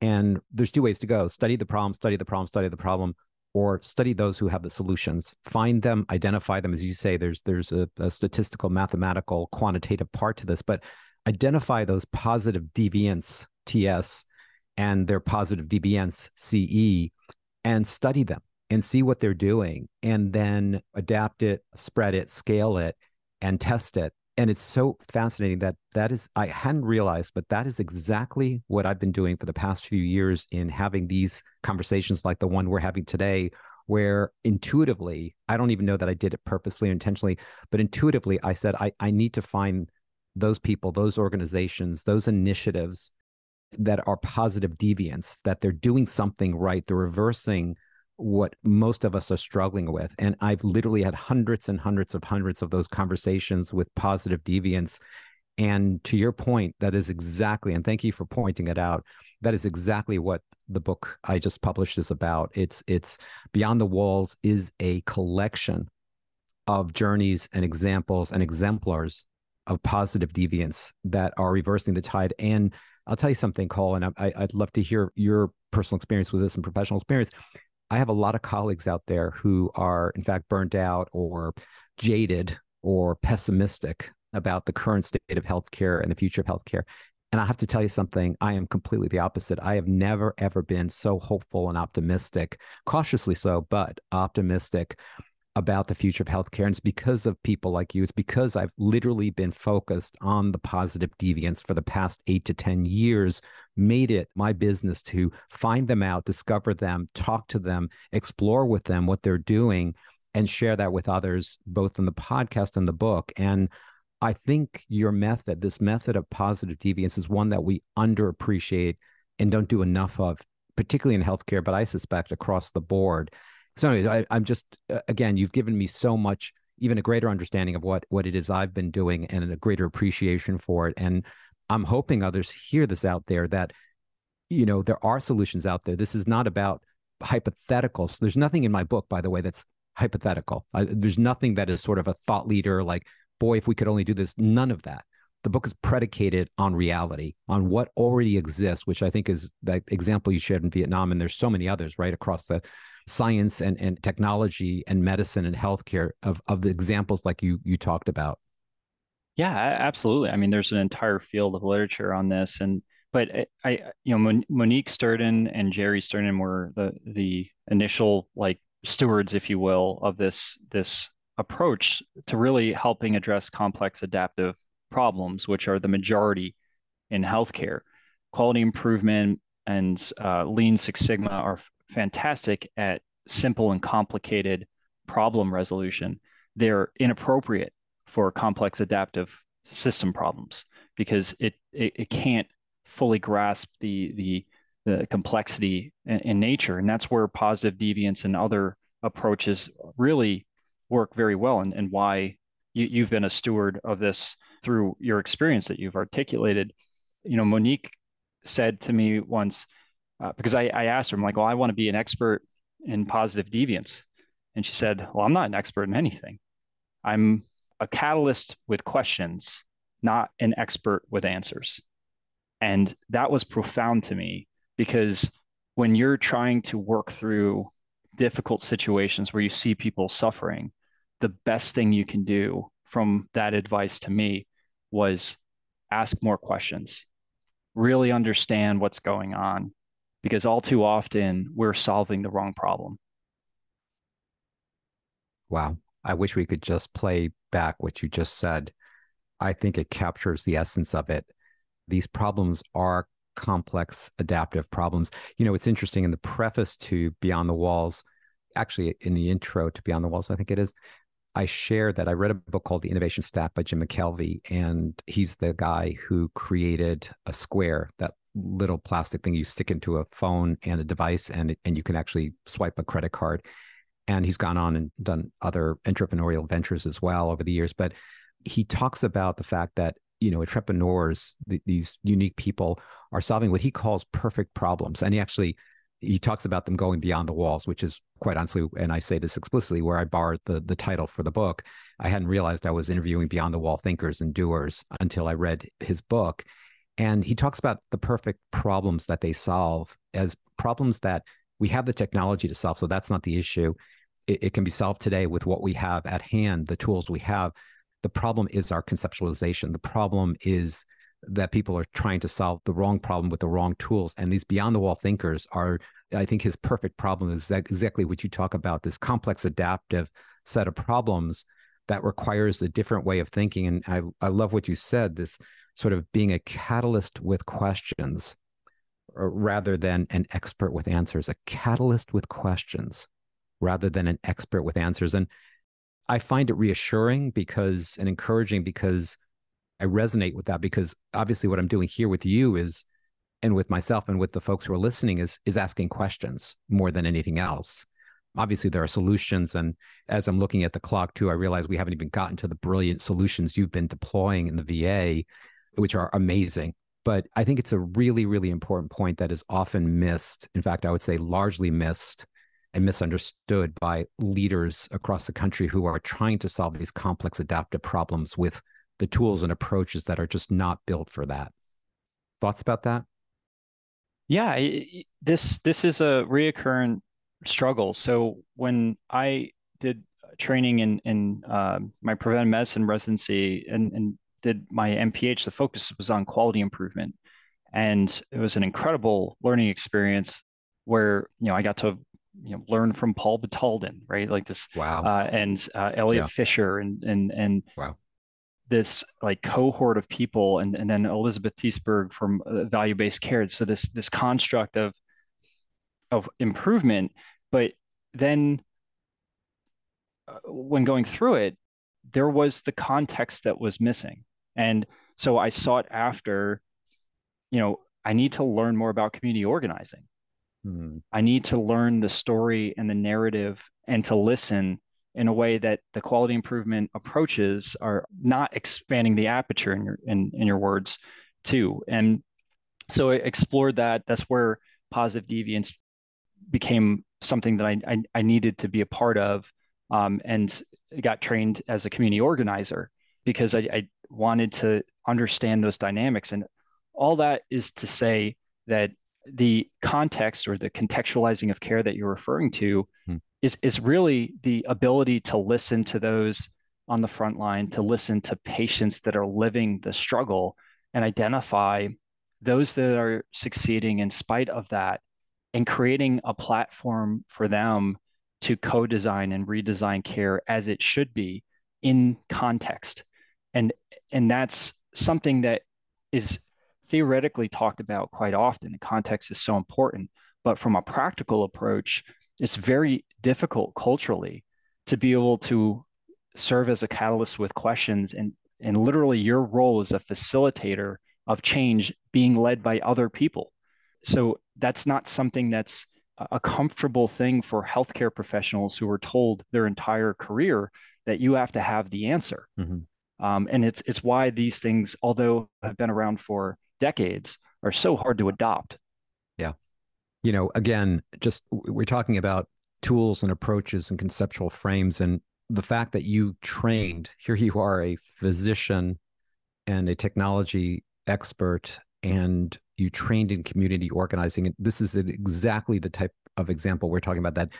And there's two ways to go study the problem, study the problem, study the problem, or study those who have the solutions. Find them, identify them. As you say, there's there's a, a statistical, mathematical, quantitative part to this, but identify those positive deviants, TS, and their positive deviance CE and study them and see what they're doing and then adapt it, spread it, scale it, and test it. And it's so fascinating that that is, I hadn't realized, but that is exactly what I've been doing for the past few years in having these conversations like the one we're having today, where intuitively, I don't even know that I did it purposely or intentionally, but intuitively, I said, I, I need to find those people, those organizations, those initiatives that are positive deviants, that they're doing something right, they're reversing what most of us are struggling with. And I've literally had hundreds and hundreds of hundreds of those conversations with positive deviants. And to your point, that is exactly, and thank you for pointing it out. That is exactly what the book I just published is about. It's it's Beyond the Walls is a collection of journeys and examples and exemplars of positive deviance that are reversing the tide. And I'll tell you something, Cole, and I, I'd love to hear your personal experience with this and professional experience. I have a lot of colleagues out there who are, in fact, burned out or jaded or pessimistic about the current state of healthcare and the future of healthcare. And I have to tell you something, I am completely the opposite. I have never, ever been so hopeful and optimistic, cautiously so, but optimistic about the future of healthcare. And it's because of people like you. It's because I've literally been focused on the positive deviants for the past eight to 10 years, made it my business to find them out, discover them, talk to them, explore with them what they're doing, and share that with others, both in the podcast and the book. And I think your method, this method of positive deviance, is one that we underappreciate and don't do enough of, particularly in healthcare, but I suspect across the board so anyways, I, am just uh, again, you've given me so much, even a greater understanding of what what it is I've been doing, and a greater appreciation for it. And I'm hoping others hear this out there that you know there are solutions out there. This is not about hypotheticals. There's nothing in my book, by the way, that's hypothetical. I, there's nothing that is sort of a thought leader, like, boy, if we could only do this. None of that. The book is predicated on reality, on what already exists, which I think is that example you shared in Vietnam, and there's so many others right across the science and, and technology and medicine and healthcare of, of the examples like you you talked about? Yeah absolutely. I mean there's an entire field of literature on this and but I, you know monique Sternin and jerry Sternin were the the initial like stewards if you will of this this approach to really helping address complex adaptive problems which are the majority in healthcare. Quality improvement and uh, lean six sigma are fantastic at simple and complicated problem resolution. They're inappropriate for complex adaptive system problems because it it, it can't fully grasp the the the complexity in, in, nature, and that's where positive deviance and other approaches really work very well, and, and why you, you've been a steward of this through your experience that you've articulated. You know, Monique said to me once, uh, because I, I asked her, I'm like, well, I want to be an expert in positive deviance. And she said, well, I'm not an expert in anything. I'm a catalyst with questions, not an expert with answers. And that was profound to me because when you're trying to work through difficult situations where you see people suffering, the best thing you can do from that advice to me was ask more questions, really understand what's going on, because all too often we're solving the wrong problem. Wow. I wish we could just play back what you just said. I think it captures the essence of it. These problems are complex adaptive problems. You know, it's interesting in the preface to Beyond the Walls, actually in the intro to Beyond the Walls, I think it is, I share that I read a book called The Innovation Stack by Jim McKelvey, and he's the guy who created a square that little plastic thing you stick into a phone and a device, and and you can actually swipe a credit card. And he's gone on and done other entrepreneurial ventures as well over the years. But he talks about the fact that you know entrepreneurs, th- these unique people, are solving what he calls perfect problems, and he actually he talks about them going beyond the walls, which is quite honestly, and I say this explicitly, where I borrowed the the title for the book. I hadn't realized I was interviewing beyond the wall thinkers and doers until I read his book. And he talks about the perfect problems that they solve as problems that we have the technology to solve. So that's not the issue. It, it, can be solved today with what we have at hand, the tools we have. The problem is our conceptualization. The problem is that people are trying to solve the wrong problem with the wrong tools. And these beyond the wall thinkers are I think his perfect problem is exactly what you talk about this complex adaptive set of problems that requires a different way of thinking. And I, I love what you said this sort of being a catalyst with questions rather than an expert with answers, a catalyst with questions rather than an expert with answers. And I find it reassuring because and encouraging because I resonate with that because obviously what I'm doing here with you is and with myself and with the folks who are listening is is asking questions more than anything else. Obviously there are solutions and as I'm looking at the clock too I realize we haven't even gotten to the brilliant solutions you've been deploying in the VA which are amazing. But I think it's a really really important point that is often missed. In fact, I would say largely missed and misunderstood by leaders across the country who are trying to solve these complex adaptive problems with the tools and approaches that are just not built for that. Thoughts about that? Yeah, this this is a reoccurrent struggle. So when I did training in in uh, my preventive medicine residency and, and did my MPH, the focus was on quality improvement, and it was an incredible learning experience where you know I got to you know learn from Paul Batalden, right? Like this, wow, uh, and uh, Elliot yeah. Fisher, and and and wow, this like cohort of people, and and then Elizabeth Teisberg from uh, value based care. So this this construct of of improvement, but then uh, when going through it, there was the context that was missing, and so I sought after, you know, I need to learn more about community organizing Mm. I need to learn the story and the narrative and to listen in a way that the quality improvement approaches are not expanding the aperture in your in, in your words too. And so I explored that. That's where positive deviance became something that I, I, I needed to be a part of um, and got trained as a community organizer because I, I wanted to understand those dynamics. And all that is to say that the context or the contextualizing of care that you're referring to hmm. is is really the ability to listen to those on the front line, to listen to patients that are living the struggle and identify those that are succeeding in spite of that and creating a platform for them to co-design and redesign care as it should be in context. And and that's something that is theoretically talked about quite often. The context is so important. But from a practical approach, it's very difficult culturally to be able to serve as a catalyst with questions and and literally your role as a facilitator of change being led by other people. So that's not something that's a comfortable thing for healthcare professionals who are told their entire career that you have to have the answer. Mm-hmm. Um, and it's it's why these things, although have been around for decades are so hard to adopt. Yeah. You know, again, just we're talking about tools and approaches and conceptual frames and the fact that you trained here you are a physician and a technology expert and you trained in community organizing and this is exactly the type of example we're talking about that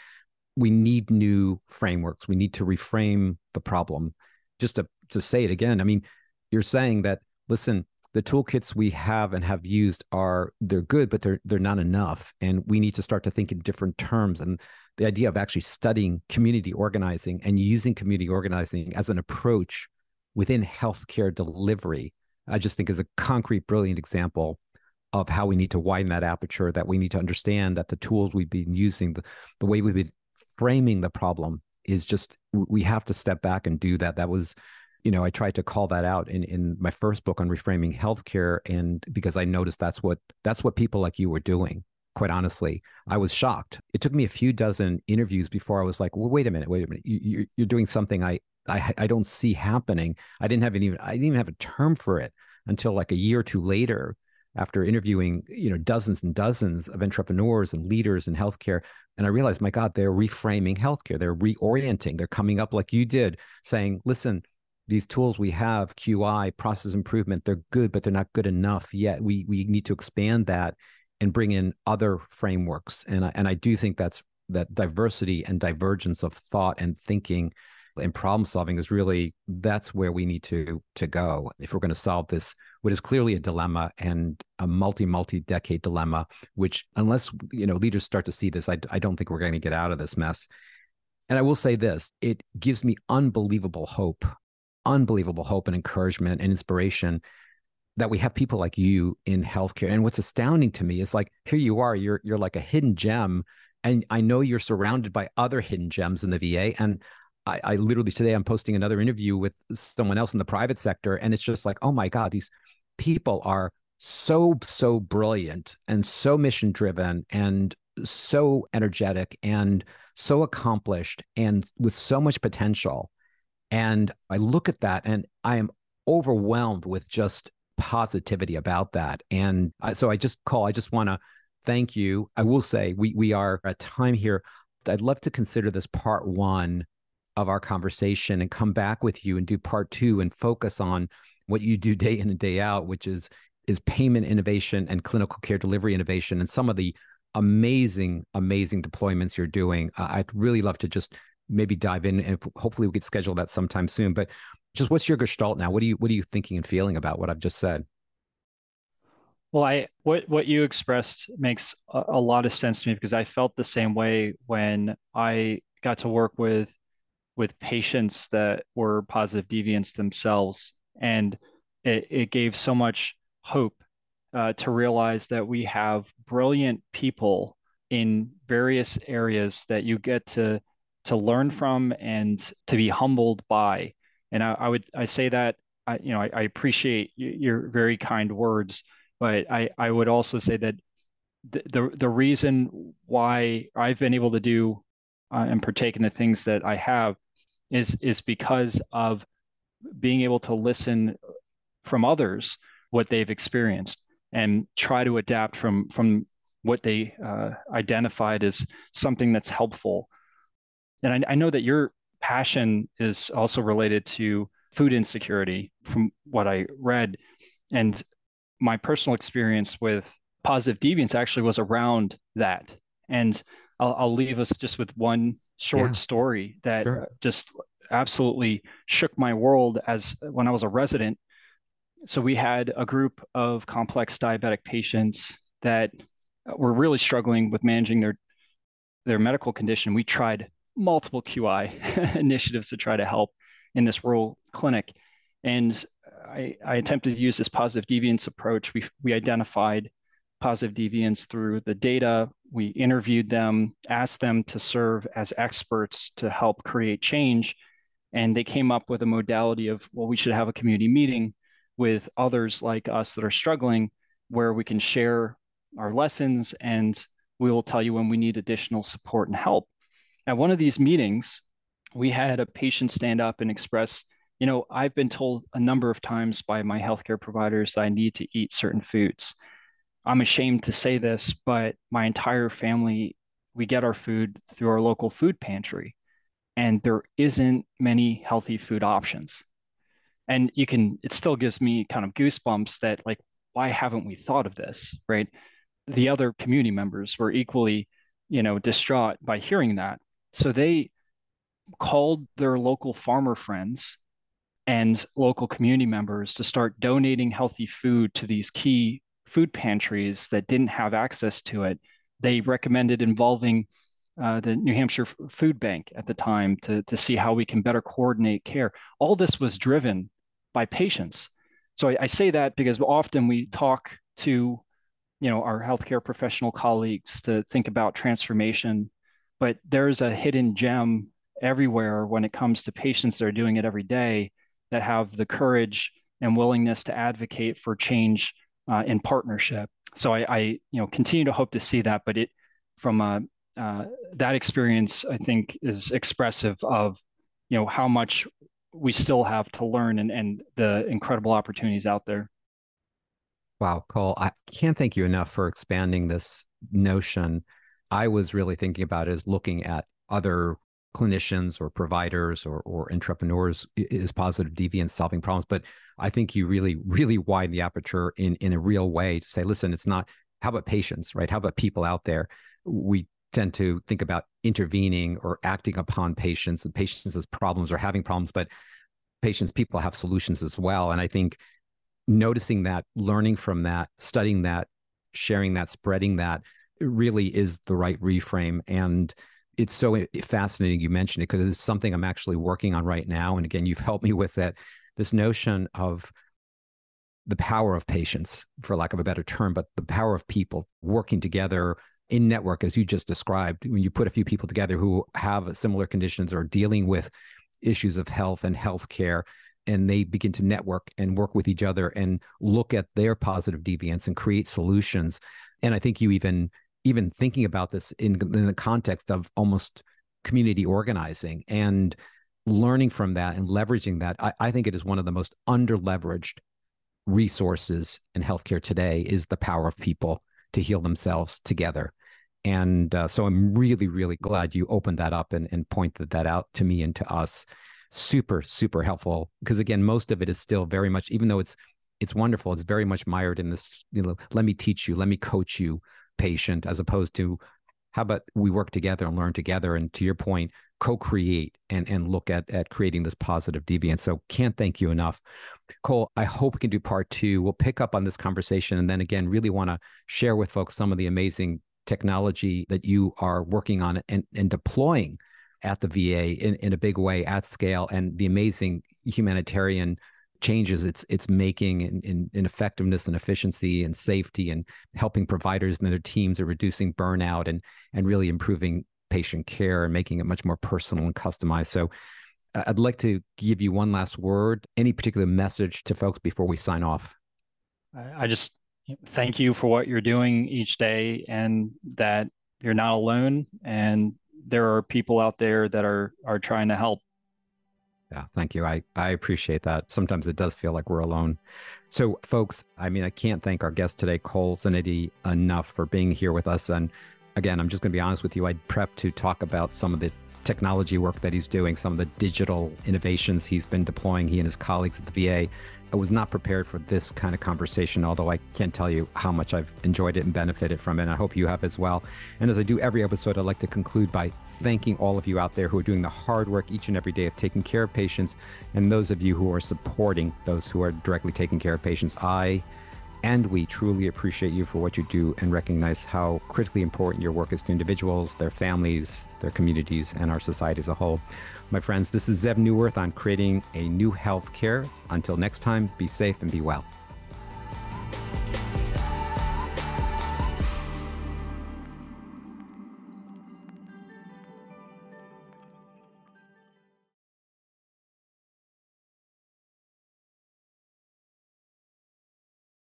we need new frameworks we need to reframe the problem just to to say it again i mean you're saying that listen the toolkits we have and have used are they're good but they're they're not enough and we need to start to think in different terms and the idea of actually studying community organizing and using community organizing as an approach within healthcare delivery i just think is a concrete brilliant example of how we need to widen that aperture that we need to understand that the tools we've been using the, the way we've been framing the problem is just we have to step back and do that. That was you know, I tried to call that out in in my first book on reframing healthcare, and because I noticed that's what that's what people like you were doing. Quite honestly, I was shocked. It took me a few dozen interviews before I was like, well, wait a minute, wait a minute, you, you're doing something I I I don't see happening. I didn't have any, I didn't even have a term for it until like a year or two later after interviewing you know dozens and dozens of entrepreneurs and leaders in healthcare and i realized my god they're reframing healthcare they're reorienting they're coming up like you did saying listen these tools we have qi process improvement they're good but they're not good enough yet. We we need to expand that and bring in other frameworks. And I, and I do think that's that diversity and divergence of thought and thinking and problem solving is really that's where we need to to go if we're going to solve this what is clearly a dilemma and a multi multi decade dilemma which unless you know leaders start to see this I, I don't think we're going to get out of this mess. And i will say this it gives me unbelievable hope unbelievable hope and encouragement and inspiration that we have people like you in healthcare and what's astounding to me is like here you are you're you're like a hidden gem and I know you're surrounded by other hidden gems in the VA. And I, I literally today I'm posting another interview with someone else in the private sector, and it's just like, oh my God, these people are so so brilliant and so mission driven and so energetic and so accomplished and with so much potential and i look at that and i am overwhelmed with just positivity about that. And so i just call i just want to thank you. I will say we we are at time here. I'd love to consider this part one of our conversation and come back with you and do part two and focus on what you do day in and day out, which is is payment innovation and clinical care delivery innovation and some of the amazing, amazing deployments you're doing. Uh, I'd really love to just maybe dive in and hopefully we could schedule that sometime soon. But just what's your gestalt now? What are you what are you thinking and feeling about what I've just said? Well, I what what you expressed makes a, a lot of sense to me because I felt the same way when I got to work with with patients that were positive deviants themselves. And it, it gave so much hope uh, to realize that we have brilliant people in various areas that you get to to learn from and to be humbled by. And I, I would I say that I, you know I, I appreciate your very kind words, but I, I would also say that the, the the reason why I've been able to do uh, and partake in the things that I have is is because of being able to listen from others what they've experienced and try to adapt from from what they uh, identified as something that's helpful. And I, I know that your passion is also related to food insecurity, from what I read, and my personal experience with positive deviance actually was around that. And I'll, I'll leave us just with one short yeah. story that sure. just absolutely shook my world as when I was a resident. So we had a group of complex diabetic patients that were really struggling with managing their their medical condition. We tried multiple QI initiatives to try to help in this rural clinic, and I, I attempted to use this positive deviance approach. We we identified positive deviance through the data. We interviewed them, asked them to serve as experts to help create change. And they came up with a modality of, well, we should have a community meeting with others like us that are struggling where we can share our lessons and we will tell you when we need additional support and help. At one of these meetings, we had a patient stand up and express, you know, I've been told a number of times by my healthcare providers that I need to eat certain foods. I'm ashamed to say this, but my entire family, we get our food through our local food pantry, and there isn't many healthy food options. And you can, it still gives me kind of goosebumps that, like, why haven't we thought of this, right? The other community members were equally, you know, distraught by hearing that. So they called their local farmer friends and local community members to start donating healthy food to these key food pantries that didn't have access to it. They recommended involving uh, the New Hampshire Food Bank at the time to, to see how we can better coordinate care. All this was driven by patients. So I, I say that because often we talk to you know our healthcare professional colleagues to think about transformation, but there's a hidden gem everywhere when it comes to patients that are doing it every day that have the courage and willingness to advocate for change uh, in partnership. So I, I, you know, continue to hope to see that, but it from a, uh, that experience, I think, is expressive of, you know, how much we still have to learn and, and the incredible opportunities out there. Wow, Cole, I can't thank you enough for expanding this notion. I was really thinking about is looking at other clinicians or providers or, or entrepreneurs is positive deviance solving problems. But I think you really, really widen the aperture in, in a real way to say, listen, it's not, how about patients, right? How about people out there? We tend to think about intervening or acting upon patients and patients as problems or having problems, but patients, people have solutions as well. And I think noticing that, learning from that, studying that, sharing that, spreading that really is the right reframe. And it's so fascinating you mentioned it because it's something I'm actually working on right now. And again, you've helped me with that. This notion of the power of patients, for lack of a better term, but the power of people working together in network, as you just described, when you put a few people together who have similar conditions or dealing with issues of health and healthcare, and they begin to network and work with each other and look at their positive deviance and create solutions. And I think you even even thinking about this in, in the context of almost community organizing and learning from that and leveraging that, I, I think it is one of the most underleveraged resources in healthcare today is the power of people to heal themselves together. And uh, so I'm really, really glad you opened that up and, and pointed that out to me and to us. Super, super helpful. Because again, most of it is still very much, even though it's it's wonderful, it's very much mired in this, you know, let me teach you, let me coach you patient, as opposed to how about we work together and learn together. And to your point, co-create and and look at at creating this positive deviance. So can't thank you enough. Cole, I hope we can do part two. We'll pick up on this conversation and then again really want to share with folks some of the amazing technology that you are working on and, and deploying at the VA in, in a big way at scale and the amazing humanitarian changes it's it's making in, in, in, effectiveness and efficiency and safety and helping providers and their teams are reducing burnout and and really improving patient care and making it much more personal and customized. So I'd like to give you one last word, any particular message to folks before we sign off. I just thank you for what you're doing each day and that you're not alone and there are people out there that are are trying to help yeah, thank you. I, I appreciate that. Sometimes it does feel like we're alone. So, folks, I mean, I can't thank our guest today, Cole Zanetti, enough for being here with us. And again, I'm just going to be honest with you. I prepped to talk about some of the technology work that he's doing, some of the digital innovations he's been deploying, he and his colleagues at the VA. I was not prepared for this kind of conversation, although I can't tell you how much I've enjoyed it and benefited from it. And I hope you have as well. And as I do every episode, I'd like to conclude by thanking all of you out there who are doing the hard work each and every day of taking care of patients, and those of you who are supporting those who are directly taking care of patients. I and we truly appreciate you for what you do and recognize how critically important your work is to individuals, their families, their communities, and our society as a whole. My friends, this is Zeev Neuwirth on creating a new healthcare. Until next time, be safe and be well.